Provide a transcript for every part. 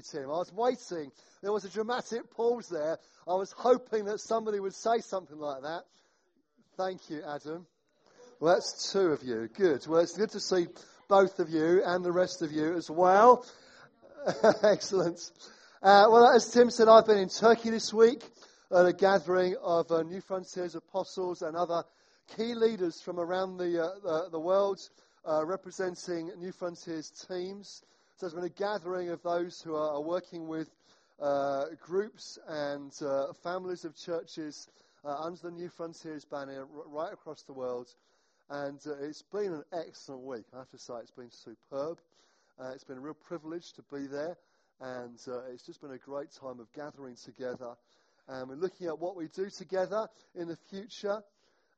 you, Tim. I was waiting. There was a dramatic pause there. I was hoping that somebody would say something like that. Thank you, Adam. Well, that's two of you. Good. Well, it's good to see both of you and the rest of you as well. Excellent. Uh, well, as Tim said, I've been in Turkey this week at a gathering of uh, New Frontiers apostles and other key leaders from around the, uh, the, the, world uh, representing New Frontiers teams. So there's been a gathering of those who are, working with uh, groups and uh, families of churches uh, under the New Frontiers banner right across the world. And uh, it's been an excellent week. I have to say, it's been superb. Uh, it's been a real privilege to be there. And uh, it's just been a great time of gathering together. And we're looking at what we do together in the future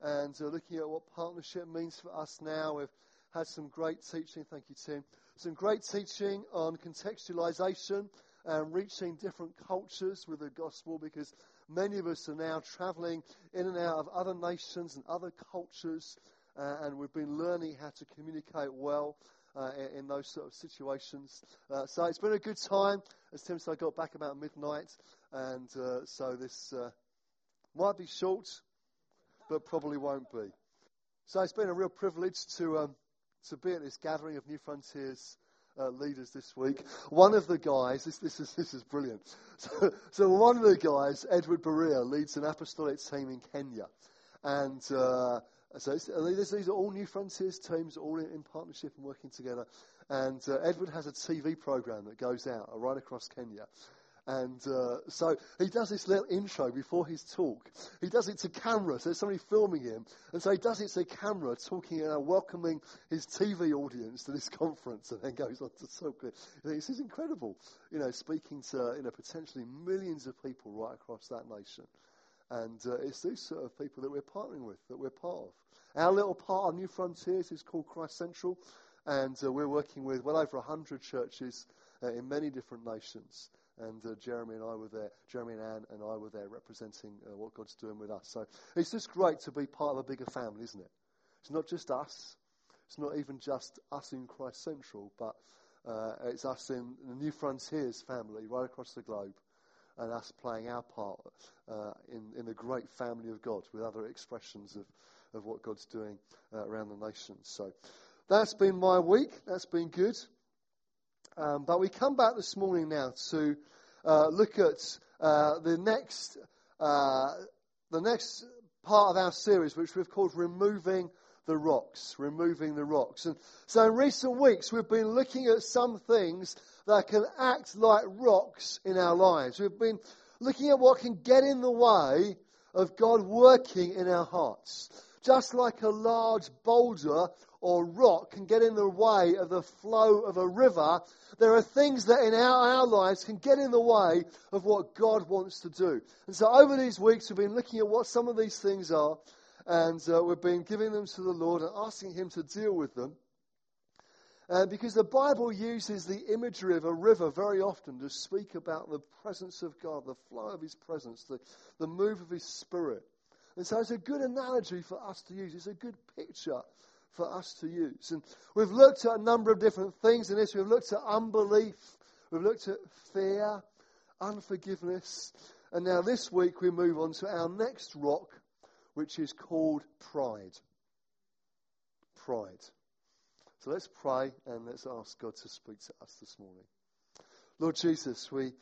and looking at what partnership means for us now. We've had some great teaching. Thank you, Tim. Some great teaching on contextualization and reaching different cultures with the gospel because Many of us are now traveling in and out of other nations and other cultures, uh, and we've been learning how to communicate well uh, in, those sort of situations. Uh, so it's been a good time. As Tim said, I got back about midnight, and uh, so this uh, might be short, but probably won't be. So it's been a real privilege to um, to be at this gathering of New Frontiers uh, leaders this week. One of the guys, this, this, is, this is brilliant. So, so one of the guys, Edward Berea, leads an apostolic team in Kenya. And uh, so these, these, are all New Frontiers teams, all in, in partnership and working together. And uh, Edward has a TV program that goes out right across Kenya. And uh, so he does this little intro before his talk. He does it to camera, so there's somebody filming him. And so he does it to camera, talking and uh, welcoming his TV audience to this conference, and then goes on to talk. This is incredible, you know, speaking to you know potentially millions of people right across that nation. And uh, it's these sort of people that we're partnering with, that we're part of. Our little part, our New Frontiers, is called Christ Central, and uh, we're working with well over 100 churches uh, in many different nations and uh, Jeremy and I were there. Jeremy and Anne and I were there representing uh, what God's doing with us. So it's just great to be part of a bigger family, isn't it? It's not just us. It's not even just us in Christ Central, but uh, it's us in the New Frontiers family right across the globe, and us playing our part uh, in in the great family of God with other expressions of of what God's doing uh, around the nations. So that's been my week. That's been good. Um, but we come back this morning now to uh, look at uh, the next uh, the next part of our series, which we've called "Removing the Rocks." Removing the rocks. And so, in recent weeks, we've been looking at some things that can act like rocks in our lives. We've been looking at what can get in the way of God working in our hearts. Just like a large boulder or rock can get in the way of the flow of a river, there are things that in our, our lives can get in the way of what God wants to do. And so over these weeks, we've been looking at what some of these things are, and uh, we've been giving them to the Lord and asking Him to deal with them. Uh, because the Bible uses the imagery of a river very often to speak about the presence of God, the flow of His presence, the, the move of His Spirit. And so it's a good analogy for us to use. It's a good picture for us to use. And we've looked at a number of different things in this. We've looked at unbelief, we've looked at fear, unforgiveness, and now this week we move on to our next rock, which is called pride. Pride. So let's pray and let's ask God to speak to us this morning. Lord Jesus, we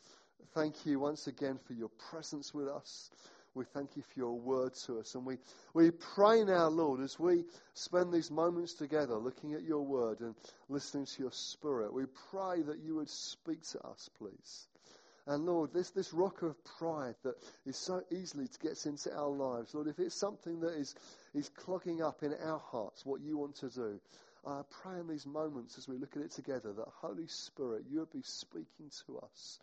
thank you once again for your presence with us. We thank you for your word to us. And we, we pray now, Lord, as we spend these moments together looking at your word and listening to your spirit, we pray that you would speak to us, please. And Lord, this, this rock of pride that is so easily gets into our lives, Lord, if it's something that is, is clogging up in our hearts what you want to do, I pray in these moments as we look at it together that Holy Spirit, you would be speaking to us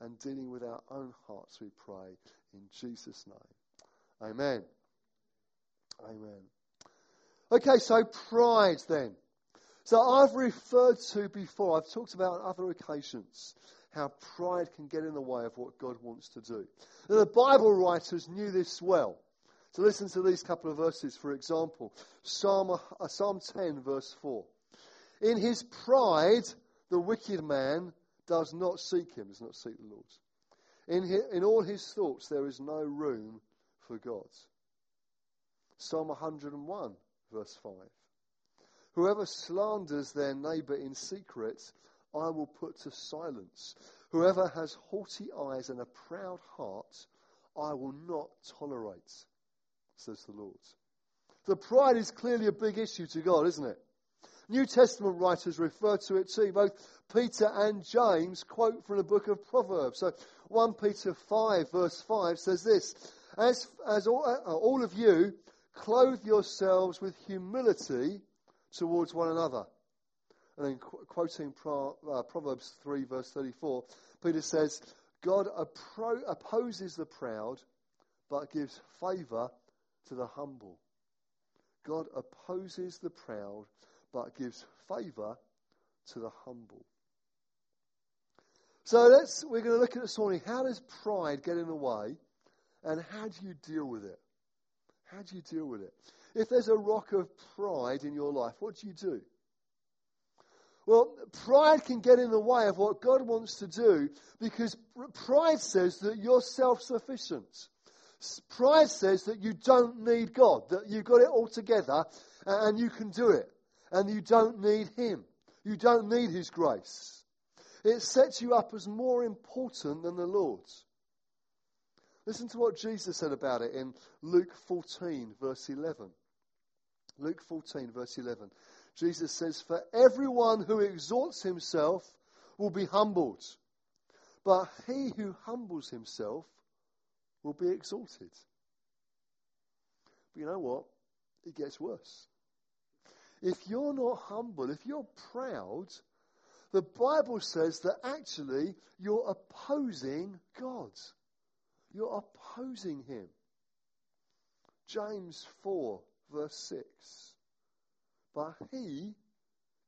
and dealing with our own hearts, we pray. In Jesus' name. Amen. Amen. Okay, so pride then. So I've referred to before, I've talked about on other occasions how pride can get in the way of what God wants to do. Now, the Bible writers knew this well. So listen to these couple of verses, for example. Psalm, uh, Psalm 10, verse 4. In his pride, the wicked man does not seek him, does not seek the Lord. In, his, in all his thoughts, there is no room for God. Psalm 101, verse 5. Whoever slanders their neighbour in secret, I will put to silence. Whoever has haughty eyes and a proud heart, I will not tolerate, says the Lord. The pride is clearly a big issue to God, isn't it? New Testament writers refer to it too. Both Peter and James quote from the book of Proverbs. So 1 Peter 5 verse 5 says this, as, as all, uh, all of you clothe yourselves with humility towards one another. And then qu- quoting Pro, uh, Proverbs 3 verse 34, Peter says, God appro- opposes the proud, but gives favour to the humble. God opposes the proud, but gives favour to the humble. So let's, we're going to look at this morning. How does pride get in the way? And how do you deal with it? How do you deal with it? If there's a rock of pride in your life, what do you do? Well, pride can get in the way of what God wants to do because pride says that you're self sufficient. Pride says that you don't need God, that you've got it all together and you can do it. And you don't need Him. You don't need His grace. It sets you up as more important than the Lord's. Listen to what Jesus said about it in Luke 14, verse 11. Luke 14, verse 11. Jesus says, For everyone who exalts himself will be humbled, but he who humbles himself will be exalted. But you know what? It gets worse. If you're not humble, if you're proud, the Bible says that actually you're opposing God. You're opposing Him. James 4, verse 6. But He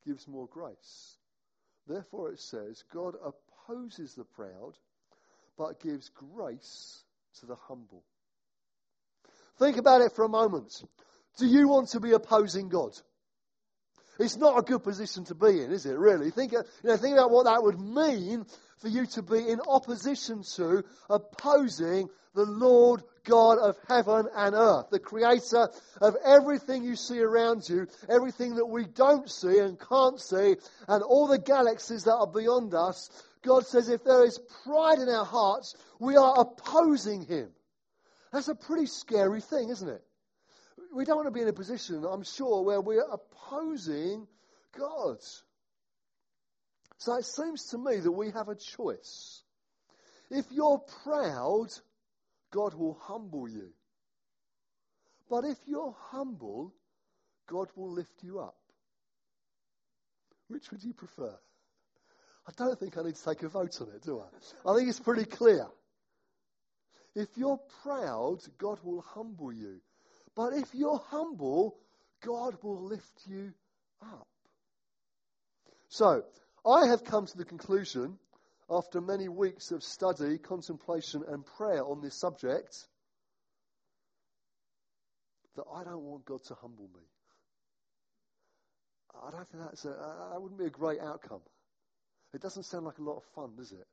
gives more grace. Therefore, it says, God opposes the proud, but gives grace to the humble. Think about it for a moment. Do you want to be opposing God? It's not a good position to be in, is it, really? Think, you know, think about what that would mean for you to be in opposition to, opposing the Lord God of heaven and earth, the creator of everything you see around you, everything that we don't see and can't see, and all the galaxies that are beyond us. God says if there is pride in our hearts, we are opposing Him. That's a pretty scary thing, isn't it? We don't want to be in a position, I'm sure, where we're opposing God. So it seems to me that we have a choice. If you're proud, God will humble you. But if you're humble, God will lift you up. Which would you prefer? I don't think I need to take a vote on it, do I? I think it's pretty clear. If you're proud, God will humble you. But if you're humble, God will lift you up. So, I have come to the conclusion, after many weeks of study, contemplation, and prayer on this subject, that I don't want God to humble me. I don't think that's a, that wouldn't be a great outcome. It doesn't sound like a lot of fun, does it?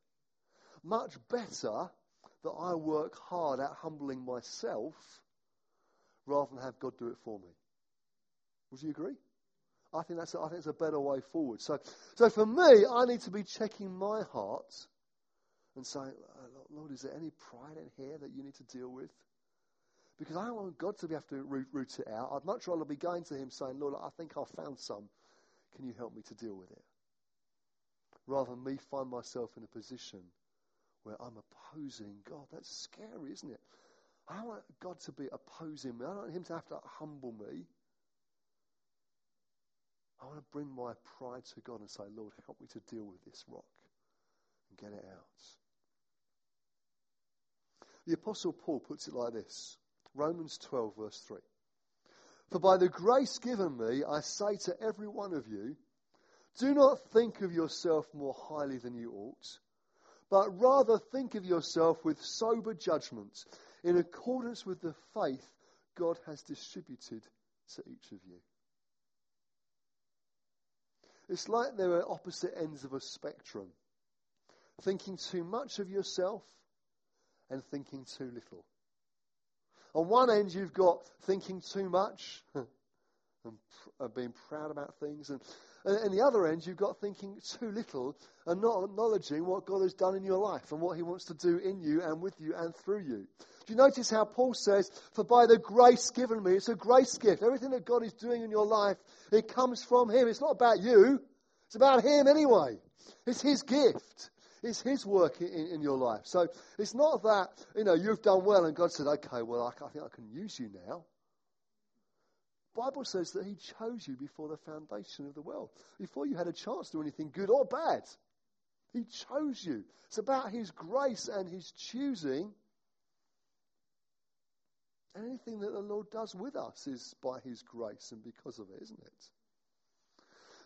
Much better that I work hard at humbling myself rather than have God do it for me. Would you agree? I think that's a, I think it's a better way forward. So, so for me, I need to be checking my heart and saying, uh, Lord, is there any pride in here that you need to deal with? Because I don't want God to be able to root, root it out. I'd much rather be going to Him saying, Lord, I think I've found some. Can you help me to deal with it? Rather than me find myself in a position where I'm opposing God. That's scary, isn't it? I want God to be opposing me. I don't want Him to have to humble me. I want to bring my pride to God and say, Lord, help me to deal with this rock and get it out. The Apostle Paul puts it like this Romans 12, verse 3. For by the grace given me, I say to every one of you, do not think of yourself more highly than you ought, but rather think of yourself with sober judgment, in accordance with the faith God has distributed to each of you. It's like there are opposite ends of a spectrum thinking too much of yourself and thinking too little. On one end, you've got thinking too much and pr- uh, being proud about things. And, and the other end, you've got thinking too little and not acknowledging what God has done in your life and what He wants to do in you and with you and through you. Do you notice how Paul says, For by the grace given me, it's a grace gift. Everything that God is doing in your life, it comes from Him. It's not about you, it's about Him anyway. It's His gift. It's His work in, in, your life. So it's not that, you know, you've done well and God said, okay, well, I, I think I can use you now. Bible says that He chose you before the foundation of the world, before you had a chance to do anything good or bad. He chose you. It's about His grace and His choosing. Anything that the Lord does with us is by His grace and because of it, isn't it?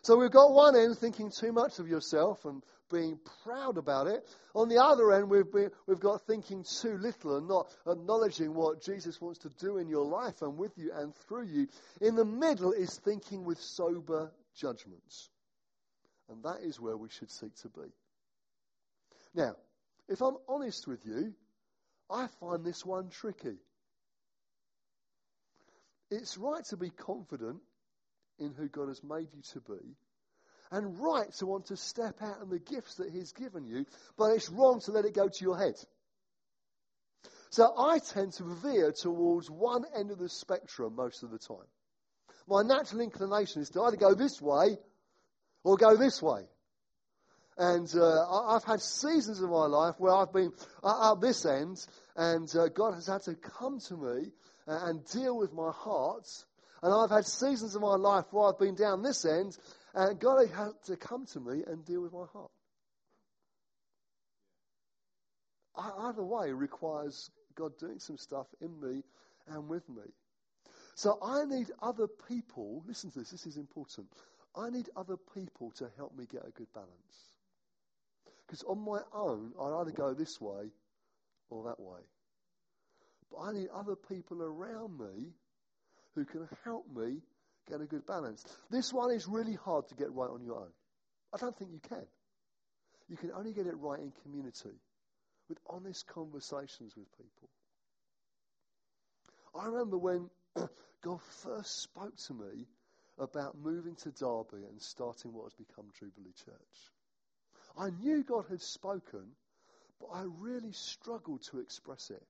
So we've got one end thinking too much of yourself and being proud about it. On the other end, we've, been, we've got thinking too little and not acknowledging what Jesus wants to do in your life and with you and through you. In the middle is thinking with sober judgments. And that is where we should seek to be. Now, if I'm honest with you, I find this one tricky. It's right to be confident in who God has made you to be, and right to want to step out in the gifts that He's given you, but it's wrong to let it go to your head. So I tend to veer towards one end of the spectrum most of the time. My natural inclination is to either go this way or go this way. And uh, I've had seasons of my life where I've been at this end, and uh, God has had to come to me and deal with my heart and I've had seasons of my life where I've been down this end, and God had to come to me and deal with my heart. Either way requires God doing some stuff in me and with me. So I need other people, listen to this, this is important. I need other people to help me get a good balance. Because on my own, I either go this way or that way. But I need other people around me who can help me get a good balance. This one is really hard to get right on your own. I don't think you can. You can only get it right in community, with honest conversations with people. I remember when God first spoke to me about moving to Derby and starting what has become Jubilee Church. I knew God had spoken, but I really struggled to express it.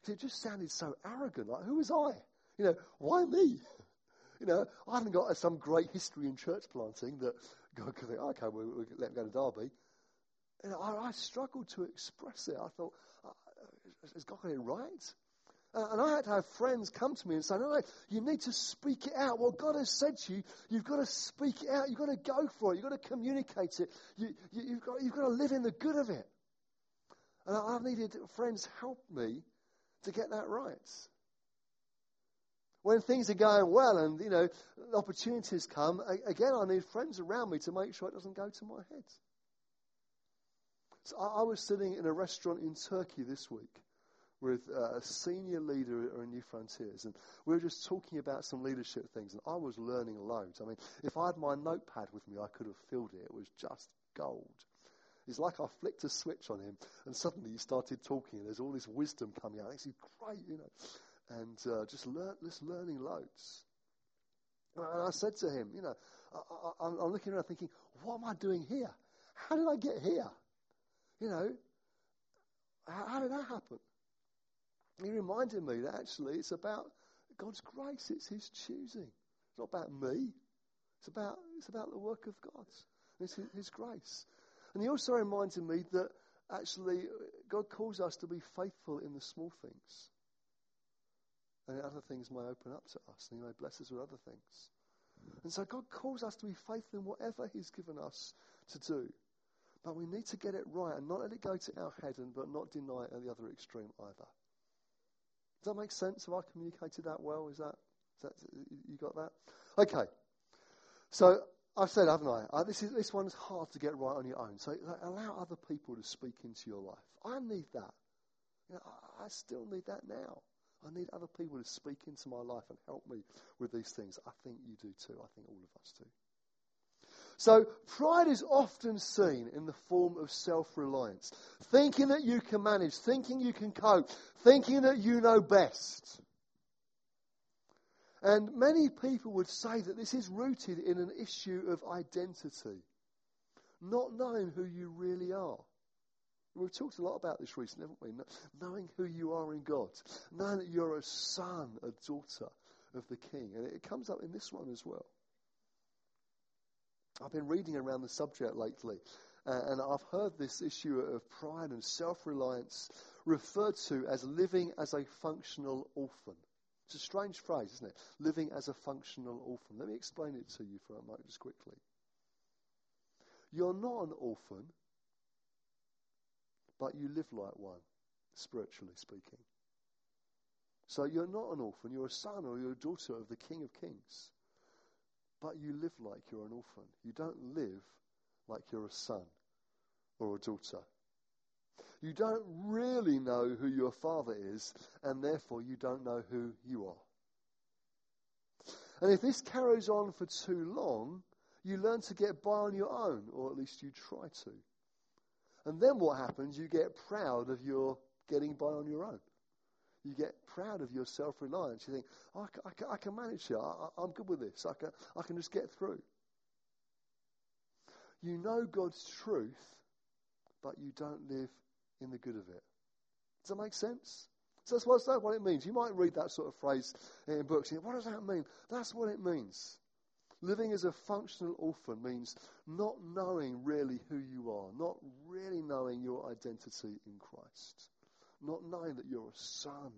Because it just sounded so arrogant. Like, who was I? You know, why me? You know, I haven't got some great history in church planting that God could think, okay, we'll, we'll let him go to Derby. And I, I struggled to express it. I thought, uh, has God got it right? Uh, and I had to have friends come to me and say, no, no, you need to speak it out. What God has said to you, you've got to speak it out. You've got to go for it. You've got to communicate it. You, have you, got, you've got to live in the good of it. And I, I've needed friends help me to get that right when things are going well and, you know, opportunities come, again, I need friends around me to make sure it doesn't go to my head. So I, was sitting in a restaurant in Turkey this week with uh, a senior leader in New Frontiers, and we were just talking about some leadership things, and I was learning loads. I mean, if I had my notepad with me, I could have filled it. It was just gold. It's like I flicked a switch on him, and suddenly he started talking, and there's all this wisdom coming out. It's great, you know and uh, just learn, just learning loads. And I said to him, you know, I, am looking around thinking, what am I doing here? How did I get here? You know, how, how did that happen? He reminded me that actually it's about God's grace. It's His choosing. It's not about me. It's about it's about the work of God. It's His, his grace. And he also reminded me that actually God calls us to be faithful in the small things and other things may open up to us, and He may bless us with other things. And so God calls us to be faithful in whatever He's given us to do. But we need to get it right and not let it go to our head, and but not deny it at the other extreme either. Does that make sense? Have I communicated that well? Is that That, you got that? Okay. So I've said, haven't I? Uh, this is this one's hard to get right on your own. So like, allow other people to speak into your life. I need that. You know, I, I still need that now. I need other people to speak into my life and help me with these things. I think you do too. I think all of us do. So, pride is often seen in the form of self reliance, thinking that you can manage, thinking you can cope, thinking that you know best. And many people would say that this is rooted in an issue of identity, not knowing who you really are. We've talked a lot about this recently, haven't we? Knowing who you are in God, knowing that you're a son, a daughter of the King. And it comes up in this one as well. I've been reading around the subject lately, uh, and I've heard this issue of pride and self reliance referred to as living as a functional orphan. It's a strange phrase, isn't it? Living as a functional orphan. Let me explain it to you for a moment, just quickly. You're not an orphan, but you live like one, spiritually speaking. So you're not an orphan, you're a son or you're a daughter of the King of Kings. But you live like you're an orphan. You don't live like you're a son or a daughter. You don't really know who your father is, and therefore you don't know who you are. And if this carries on for too long, you learn to get by on your own, or at least you try to. And then what happens? You get proud of your getting by on your own. You get proud of your self reliance. You think, oh, I, can, I, can, manage it. I, am good with this. I can, I can just get through. You know God's truth, but you don't live in the good of it. Does that make sense? So that's what, that's what it means. You might read that sort of phrase in books. What does that mean? That's what it means. Living as a functional orphan means not knowing really who you are, not really knowing your identity in Christ, not knowing that you're a son,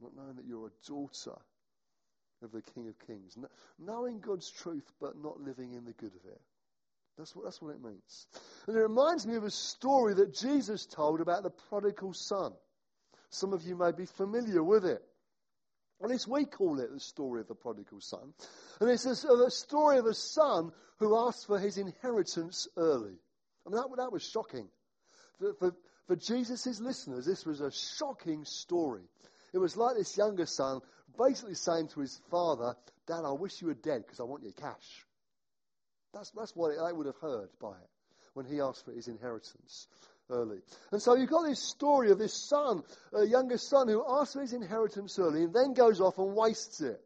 not knowing that you're a daughter of the King of Kings, knowing God's truth but not living in the good of it. That's what, that's what it means. And it reminds me of a story that Jesus told about the prodigal son. Some of you may be familiar with it. At least we call it the story of the prodigal son. And it's a, story of a son who asked for his inheritance early. I mean, that, that was shocking. For, for, for Jesus' listeners, this was a shocking story. It was like this younger son basically saying to his father, Dad, I wish you were dead because I want your cash. That's, that's what they would have heard by it when he asked for his inheritance early. And so you've got this story of this son, a younger son, who asks for his inheritance early and then goes off and wastes it.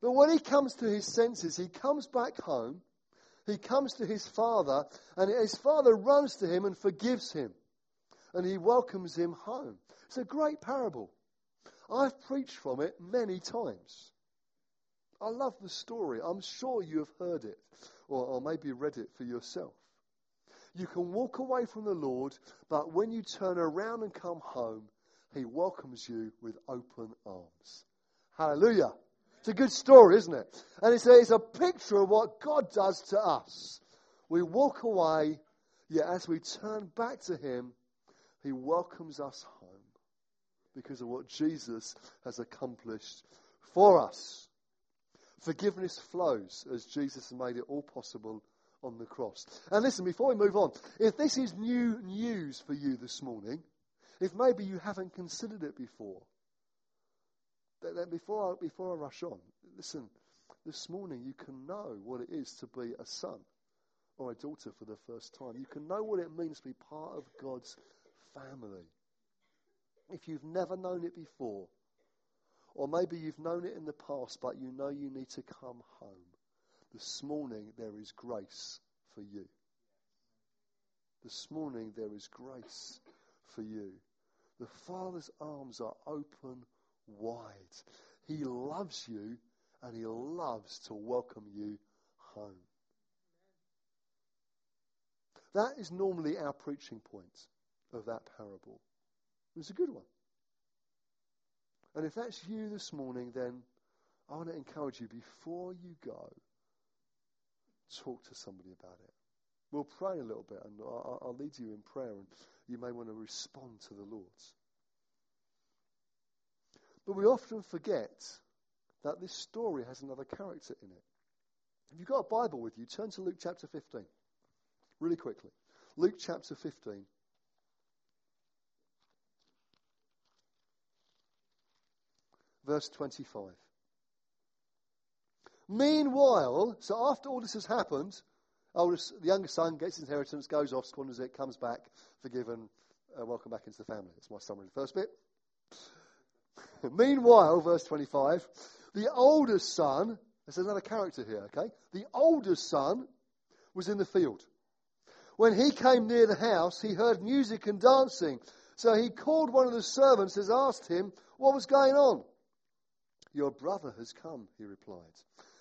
But when he comes to his senses, he comes back home, he comes to his father, and his father runs to him and forgives him. And he welcomes him home. It's a great parable. I've preached from it many times. I love the story. I'm sure you have heard it or, or maybe read it for yourself. You can walk away from the Lord, but when you turn around and come home, He welcomes you with open arms. Hallelujah. It's a good story, isn't it? And it's a, it's a picture of what God does to us. We walk away, yet as we turn back to Him, He welcomes us home because of what Jesus has accomplished for us. Forgiveness flows as Jesus made it all possible on the cross. And listen, before we move on, if this is new news for you this morning, if maybe you haven't considered it before, then before I, before I rush on, listen, this morning you can know what it is to be a son or a daughter for the first time. You can know what it means to be part of God's family. If you've never known it before, or maybe you've known it in the past, but you know you need to come home. This morning, there is grace for you. This morning, there is grace for you. The Father's arms are open wide. He loves you and He loves to welcome you home. That is normally our preaching point of that parable. It was a good one. And if that's you this morning, then I want to encourage you before you go, talk to somebody about it. We'll pray a little bit, and I'll, I'll lead you in prayer, and you may want to respond to the Lord. But we often forget that this story has another character in it. If you've got a Bible with you, turn to Luke chapter 15. Really quickly. Luke chapter 15. Verse 25. Meanwhile, so after all this has happened, oldest, the younger son gets his inheritance, goes off, squanders it, comes back, forgiven, uh, welcome back into the family. That's my summary. Of the first bit. Meanwhile, verse 25, the oldest son, there's another character here, okay? The oldest son was in the field. When he came near the house, he heard music and dancing. So he called one of the servants and asked him what was going on. Your brother has come, he replied,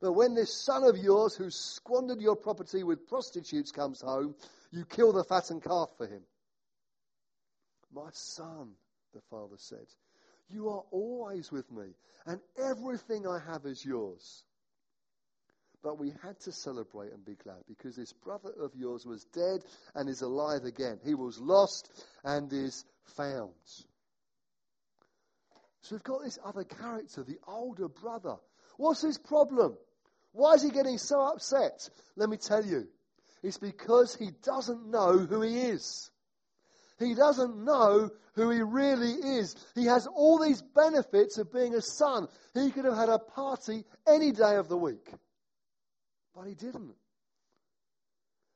But when this son of yours who squandered your property with prostitutes comes home, you kill the fattened calf for him. My son, the father said, you are always with me, and everything I have is yours. But we had to celebrate and be glad because this brother of yours was dead and is alive again. He was lost and is found. So we've got this other character, the older brother. What's his problem? Why is he getting so upset? Let me tell you. It's because he doesn't know who he is. He doesn't know who he really is. He has all these benefits of being a son. He could have had a party any day of the week. But he didn't.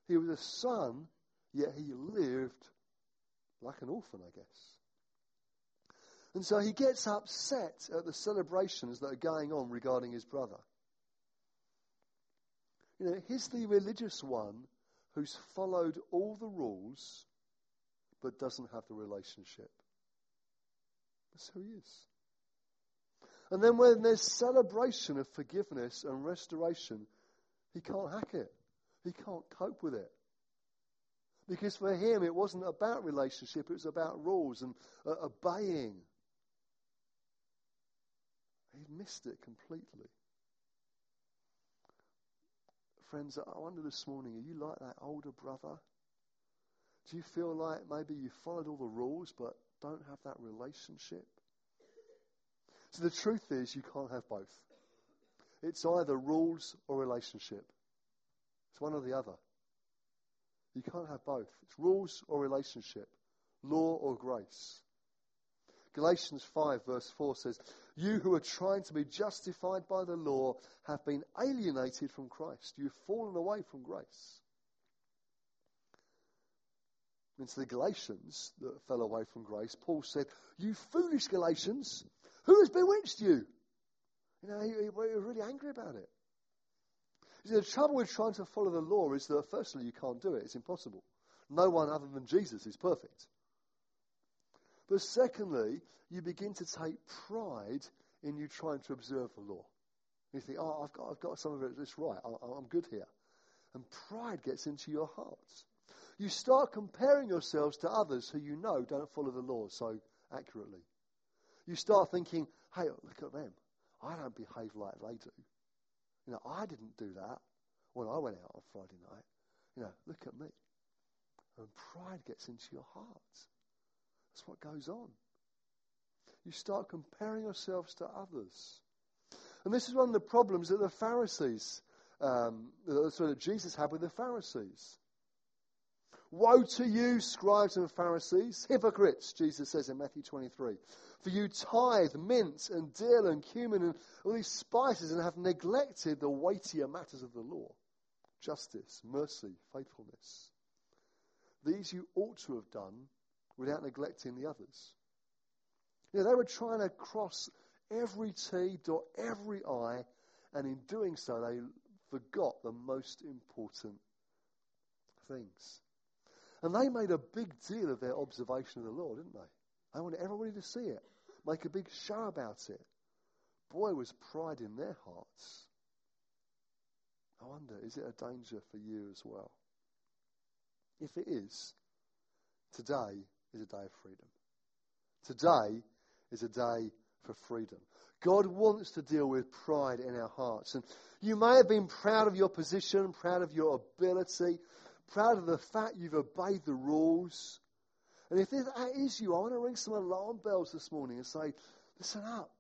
He was a son, yet he lived like an orphan, I guess. And so he gets upset at the celebrations that are going on regarding his brother. You know, he's the religious one who's followed all the rules but doesn't have the relationship. That's who he is. And then when there's celebration of forgiveness and restoration, he can't hack it. He can't cope with it. Because for him, it wasn't about relationship, it was about rules and uh, obeying. He missed it completely. Friends, I wonder this morning, are you like that older brother? Do you feel like maybe you followed all the rules but don't have that relationship? So the truth is, you can't have both. It's either rules or relationship. It's one or the other. You can't have both. It's rules or relationship, law or grace. Galatians 5, verse 4 says, You who are trying to be justified by the law have been alienated from Christ. You've fallen away from grace. And to the Galatians that fell away from grace, Paul said, You foolish Galatians, who has bewitched you? You know, he, he, he was really angry about it. See, the trouble with trying to follow the law is that, firstly, you can't do it. It's impossible. No one other than Jesus is perfect. But secondly, you begin to take pride in you trying to observe the law. You think, oh, I've got, I've got some of it that's right. I, I'm good here. And pride gets into your hearts you start comparing yourselves to others who you know don't follow the law so accurately. You start thinking, hey, look at them. I don't behave like they do. You know, I didn't do that when I went out on Friday night. You know, look at me. And pride gets into your heart. That's what goes on. You start comparing yourselves to others. And this is one of the problems that the Pharisees, um, that Jesus had with the Pharisees. Woe to you, scribes and Pharisees, hypocrites, Jesus says in Matthew 23. For you tithe mint and dill and cumin and all these spices and have neglected the weightier matters of the law justice, mercy, faithfulness. These you ought to have done without neglecting the others. You know, they were trying to cross every T, dot every I, and in doing so, they forgot the most important things. And they made a big deal of their observation of the law, didn't they? They wanted everybody to see it, make a big show about it. Boy, was pride in their hearts. I wonder, is it a danger for you as well? If it is, today is a day of freedom. Today is a day for freedom. God wants to deal with pride in our hearts. And you may have been proud of your position, proud of your ability, proud of the fact you've obeyed the rules. And if that is you, I want to ring some alarm bells this morning and say, listen up.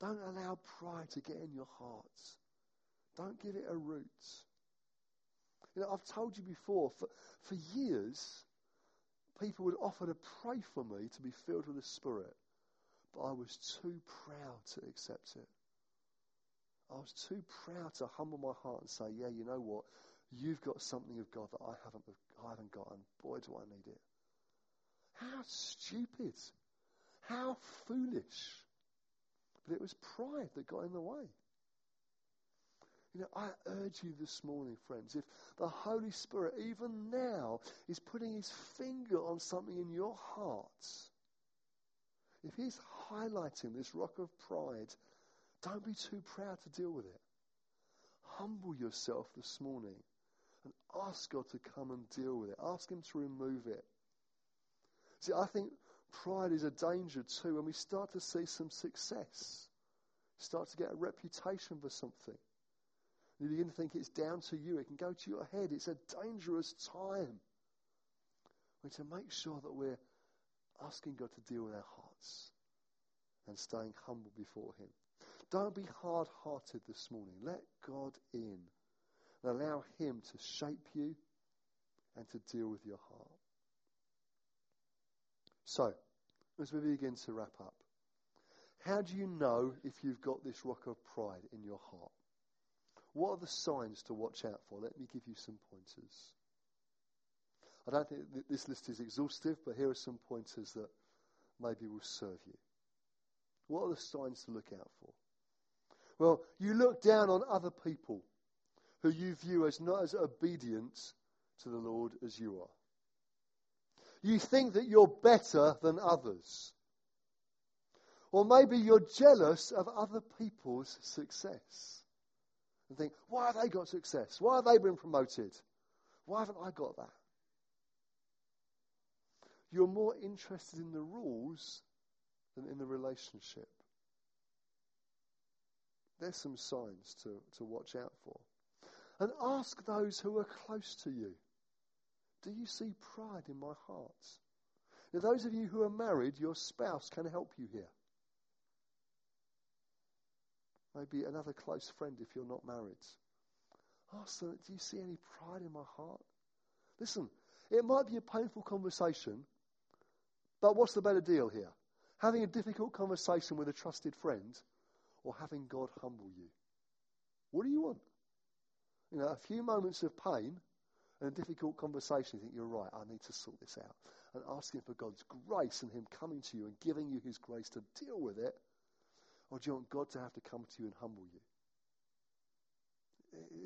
Don't allow pride to get in your hearts. Don't give it a root. You know, I've told you before, for, for years, people would offer to pray for me to be filled with the Spirit, but I was too proud to accept it. I was too proud to humble my heart and say, yeah, you know what? You've got something of God that I haven't, I haven't got, and boy, do I need it. How stupid. How foolish. But it was pride that got in the way. You know, I urge you this morning, friends, if the Holy Spirit, even now, is putting his finger on something in your hearts, if he's highlighting this rock of pride, don't be too proud to deal with it. Humble yourself this morning and ask God to come and deal with it. Ask him to remove it. See, I think pride is a danger too when we start to see some success, start to get a reputation for something. You begin to think it's down to you. It can go to your head. It's a dangerous time. We need to make sure that we're asking God to deal with our hearts and staying humble before Him. Don't be hard hearted this morning. Let God in and allow Him to shape you and to deal with your heart. So, as we begin to wrap up, how do you know if you've got this rock of pride in your heart? What are the signs to watch out for? Let me give you some pointers. I don't think this list is exhaustive, but here are some pointers that maybe will serve you. What are the signs to look out for? Well, you look down on other people who you view as not as obedient to the Lord as you are. You think that you're better than others. Or maybe you're jealous of other people's success and think, why have they got success? Why have they been promoted? Why haven't I got that? You're more interested in the rules than in the relationship. There's some signs to, to watch out for. And ask those who are close to you Do you see pride in my heart? Now, those of you who are married, your spouse can help you here. Maybe another close friend if you're not married. Oh, Ask them, do you see any pride in my heart? Listen, it might be a painful conversation, but what's the better deal here? Having a difficult conversation with a trusted friend or having God humble you? What do you want? You know, a few moments of pain and a difficult conversation, you think, you're right, I need to sort this out. And asking for God's grace and Him coming to you and giving you His grace to deal with it or do you want God to have to come to you and humble you?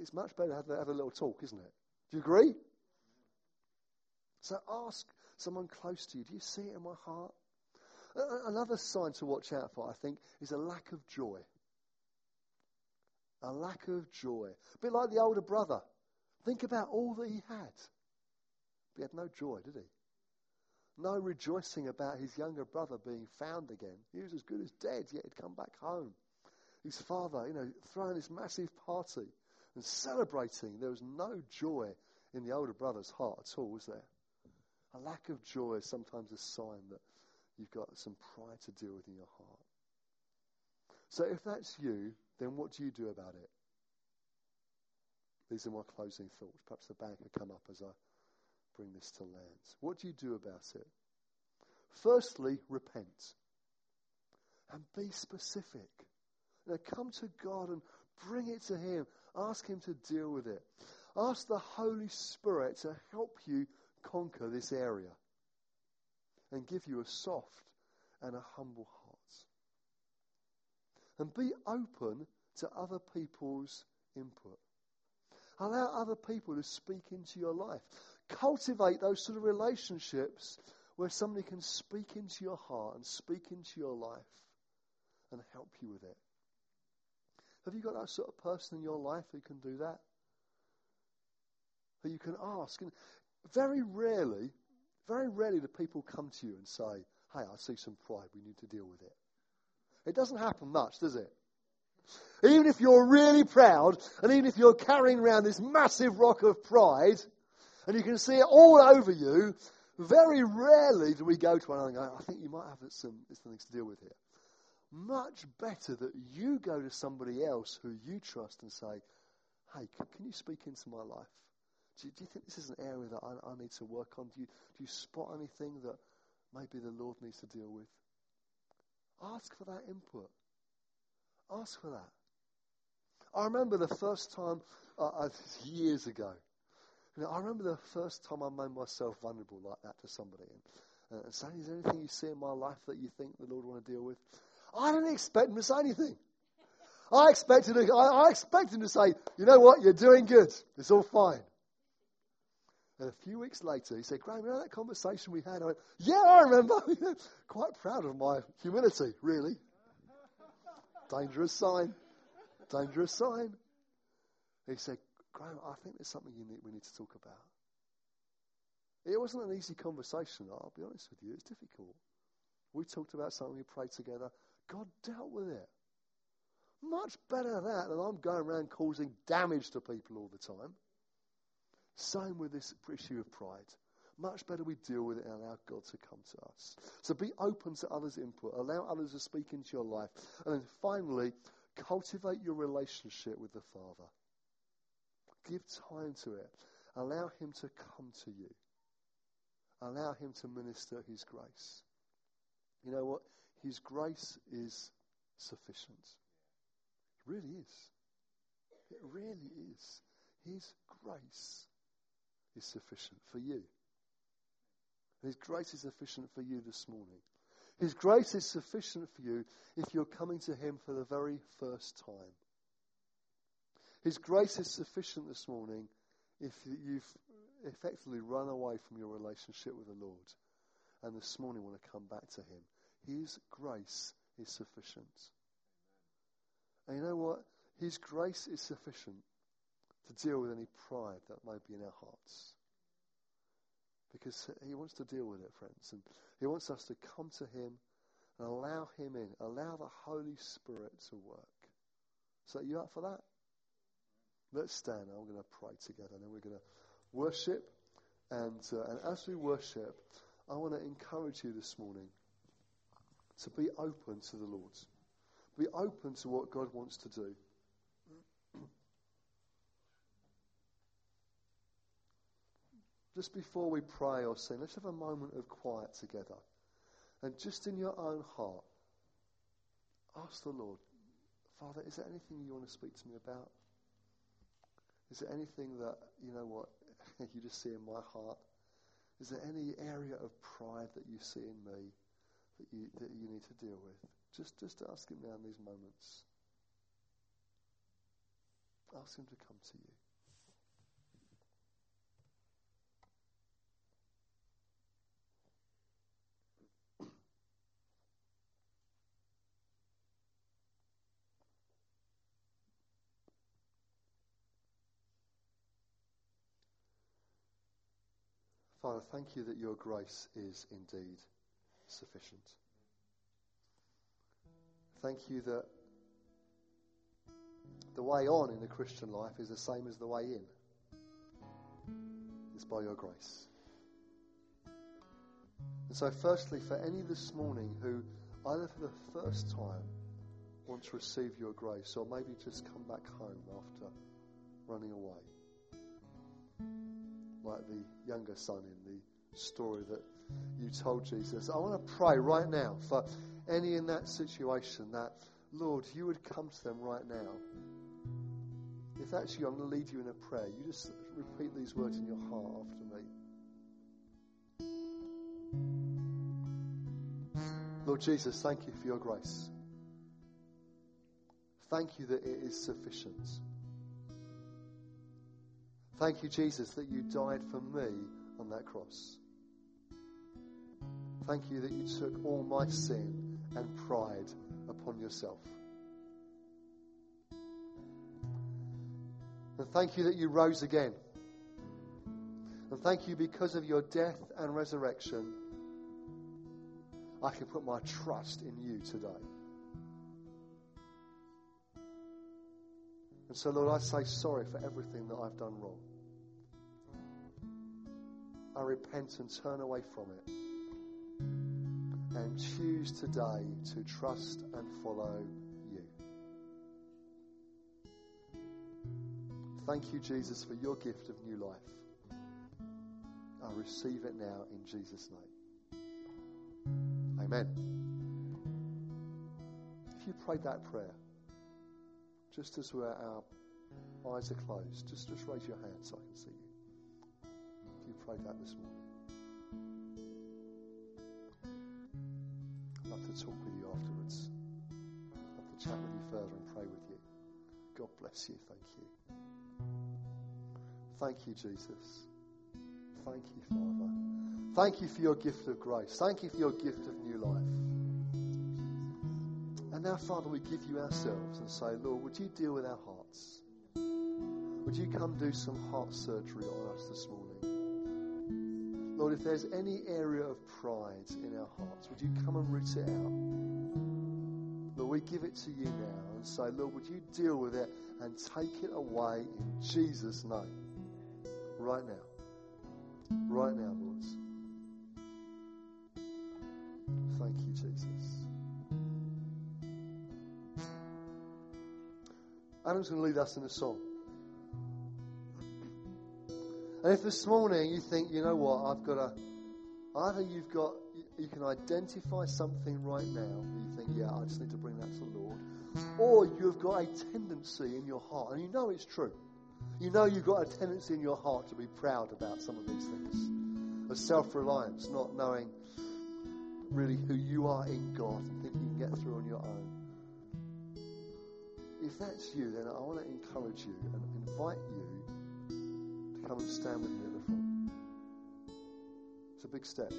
It's much better to have, have a little talk, isn't it? Do you agree? So ask someone close to you, do you see it in my heart? Another sign to watch out for, I think, is a lack of joy. A lack of joy. A bit like the older brother. Think about all that he had. But he had no joy, did he? No rejoicing about his younger brother being found again. He was as good as dead, yet he'd come back home. His father, you know, throwing this massive party and celebrating. There was no joy in the older brother's heart at all, was there? A lack of joy is sometimes a sign that you've got some pride to deal with in your heart. So if that's you, then what do you do about it? These are my closing thoughts. Perhaps the band could come up as I bring this to land. What do you do about it? Firstly, repent. And be specific. Now come to God and bring it to Him. Ask Him to deal with it. Ask the Holy Spirit to help you conquer this area and give you a soft and a humble heart. And be open to other people's input. Allow other people to speak into your life. Cultivate those sort of relationships where somebody can speak into your heart and speak into your life and help you with it. Have you got that sort of person in your life who can do that? Who you can ask? And very rarely, very rarely do people come to you and say, Hey, I see some pride. We need to deal with it. It doesn't happen much, does it? Even if you're really proud, and even if you're carrying around this massive rock of pride, and you can see it all over you, very rarely do we go to one another and go, I think you might have some, some things to deal with here. Much better that you go to somebody else who you trust and say, Hey, can you speak into my life? Do you, do you think this is an area that I, I need to work on? Do you, do you spot anything that maybe the Lord needs to deal with? Ask for that input. Ask for that. I remember the first time, uh, years ago, you know, I remember the first time I made myself vulnerable like that to somebody and, uh, and saying, Is there anything you see in my life that you think the Lord want to deal with? I didn't expect him to say anything. I expected, I, I expected him to say, You know what? You're doing good. It's all fine. And a few weeks later, he said, Graham, you know that conversation we had? I went, Yeah, I remember. Quite proud of my humility, really. Dangerous sign. Dangerous sign. He said, Graham, I think there's something we need to talk about. It wasn't an easy conversation, I'll be honest with you. It's difficult. We talked about something, we prayed together. God dealt with it. Much better that than I'm going around causing damage to people all the time. Same with this issue of pride. Much better we deal with it and allow God to come to us. So be open to others' input. Allow others to speak into your life. And then finally, cultivate your relationship with the Father. Give time to it. Allow Him to come to you. Allow Him to minister His grace. You know what? His grace is sufficient. It really is. It really is. His grace is sufficient for you. His grace is sufficient for you this morning. His grace is sufficient for you if you're coming to Him for the very first time. His grace is sufficient this morning if you've effectively run away from your relationship with the Lord and this morning want to come back to Him. His grace is sufficient. And you know what? His grace is sufficient to deal with any pride that may be in our hearts. Because He wants to deal with it, friends. And He wants us to come to Him and allow Him in, allow the Holy Spirit to work. So, you up for that? Let's stand. I'm going to pray together, and then we're going to worship. And, uh, and as we worship, I want to encourage you this morning to be open to the Lord. Be open to what God wants to do. Just before we pray or sing, let's have a moment of quiet together. And just in your own heart, ask the Lord, Father, is there anything you want to speak to me about? Is there anything that, you know what, you just see in my heart? Is there any area of pride that you see in me that you, that you need to deal with? Just, just ask him now in these moments. Ask him to come to you. Father, thank you that your grace is indeed sufficient. Thank you that the way on in the Christian life is the same as the way in. It's by your grace. And so, firstly, for any this morning who either for the first time want to receive your grace or maybe just come back home after running away like the younger son in the story that you told Jesus. I want to pray right now for any in that situation that, Lord, you would come to them right now. If that's you, I'm going to lead you in a prayer. You just repeat these words in your heart after me. Lord Jesus, thank you for your grace. Thank you that it is sufficient. Thank you, Jesus, that you died for me on that cross. Thank you that you took all my sin and pride upon yourself. And thank you that you rose again. And thank you because of your death and resurrection, I can put my trust in you today. And so, Lord, I say sorry for everything that I've done wrong. I repent and turn away from it. And choose today to trust and follow you. Thank you, Jesus, for your gift of new life. I receive it now in Jesus' name. Amen. If you prayed that prayer, just as our eyes are closed, just, just raise your hand so I can see. Prayed that this morning, I'd love to talk with you afterwards. I'd love to chat with you further and pray with you. God bless you. Thank you. Thank you, Jesus. Thank you, Father. Thank you for your gift of grace. Thank you for your gift of new life. And now, Father, we give you ourselves and say, Lord, would you deal with our hearts? Would you come do some heart surgery on us this morning? Lord, if there's any area of pride in our hearts, would you come and root it out? Lord, we give it to you now and say, Lord, would you deal with it and take it away in Jesus' name? Right now. Right now, Lord. Thank you, Jesus. Adam's going to lead us in a song. And if this morning you think, you know what, I've got a, either you've got, you can identify something right now, you think, yeah, I just need to bring that to the Lord, or you've got a tendency in your heart, and you know it's true. You know you've got a tendency in your heart to be proud about some of these things. A self reliance, not knowing really who you are in God and thinking you can get through on your own. If that's you, then I want to encourage you and invite you to come and stand with me at the front. It's a big step.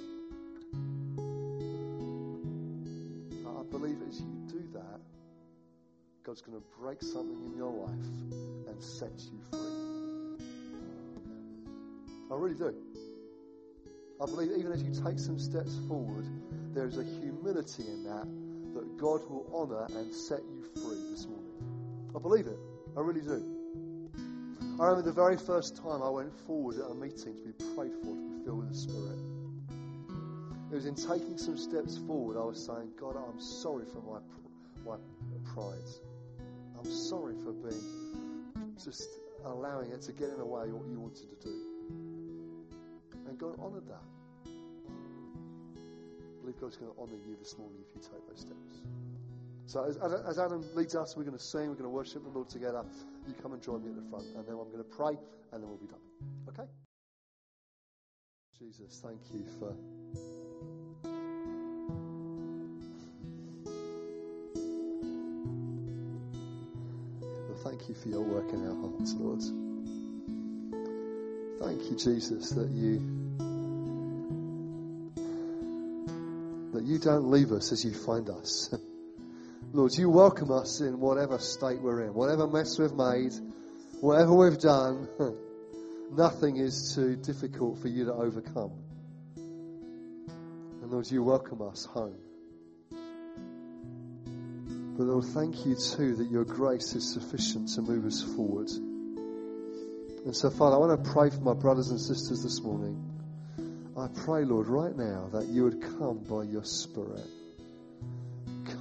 I believe as you do that, God's going to break something in your life and set you free. I really do. I believe even as you take some steps forward, there is a humility in that that God will honour and set you free this morning. I believe it. I really do. I remember the very first time I went forward at a meeting to be prayed for, to be filled with the Spirit. It was in taking some steps forward, I was saying, God, I'm sorry for my, my pride. I'm sorry for being just allowing it to get in the way of what you wanted to do. And God honoured that. I believe God's going to honour you this morning if you take those steps. So as, as Adam leads us, we're going to sing, we're going to worship the Lord together. You come and join me at the front, and then I'm going to pray, and then we'll be done. Okay? Jesus, thank you for. Thank you for your work in our hearts, Lord. Thank you, Jesus, that you that you don't leave us as you find us. Lord, you welcome us in whatever state we're in, whatever mess we've made, whatever we've done. Nothing is too difficult for you to overcome. And Lord, you welcome us home. But Lord, thank you too that your grace is sufficient to move us forward. And so, Father, I want to pray for my brothers and sisters this morning. I pray, Lord, right now that you would come by your Spirit.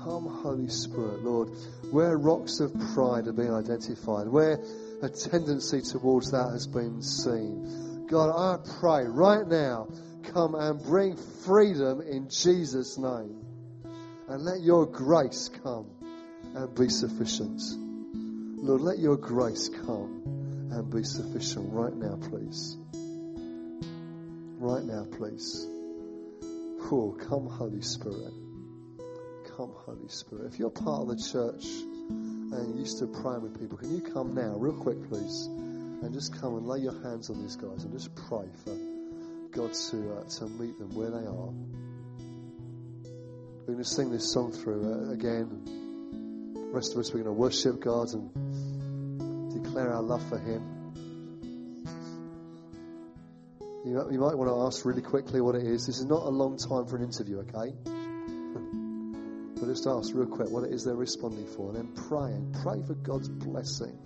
Come, Holy Spirit, Lord, where rocks of pride are being identified, where a tendency towards that has been seen. God, I pray right now, come and bring freedom in Jesus' name. And let your grace come and be sufficient. Lord, let your grace come and be sufficient right now, please. Right now, please. Oh, come, Holy Spirit. Come, Holy Spirit. If you're part of the church and used to pray with people, can you come now, real quick, please, and just come and lay your hands on these guys and just pray for God to uh, to meet them where they are. We're going to sing this song through uh, again. The rest of us, we're going to worship God and declare. our love for Him. You might want to ask really quickly what it is. This is not a long time for an interview, okay? Just ask real quick what it is they're responding for, and then pray and pray for God's blessing.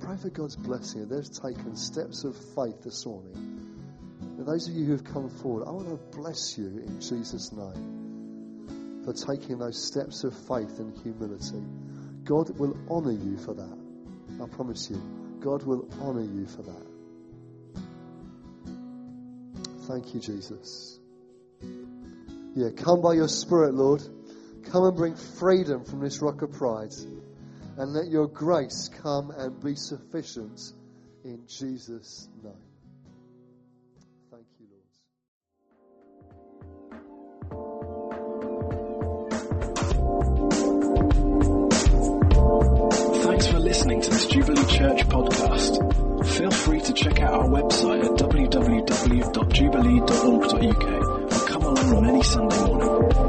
Pray for God's blessing. They've taken steps of faith this morning. And those of you who have come forward, I want to bless you in Jesus' name for taking those steps of faith and humility. God will honour you for that. I promise you. God will honour you for that. Thank you, Jesus. Yeah, come by your Spirit, Lord. Come and bring freedom from this rock of pride. And let your grace come and be sufficient in Jesus' name. Thank you, Lord. Thanks for listening to this Jubilee Church podcast. Feel free to check out our website at www.jubilee.org.uk or come along on any Sunday morning.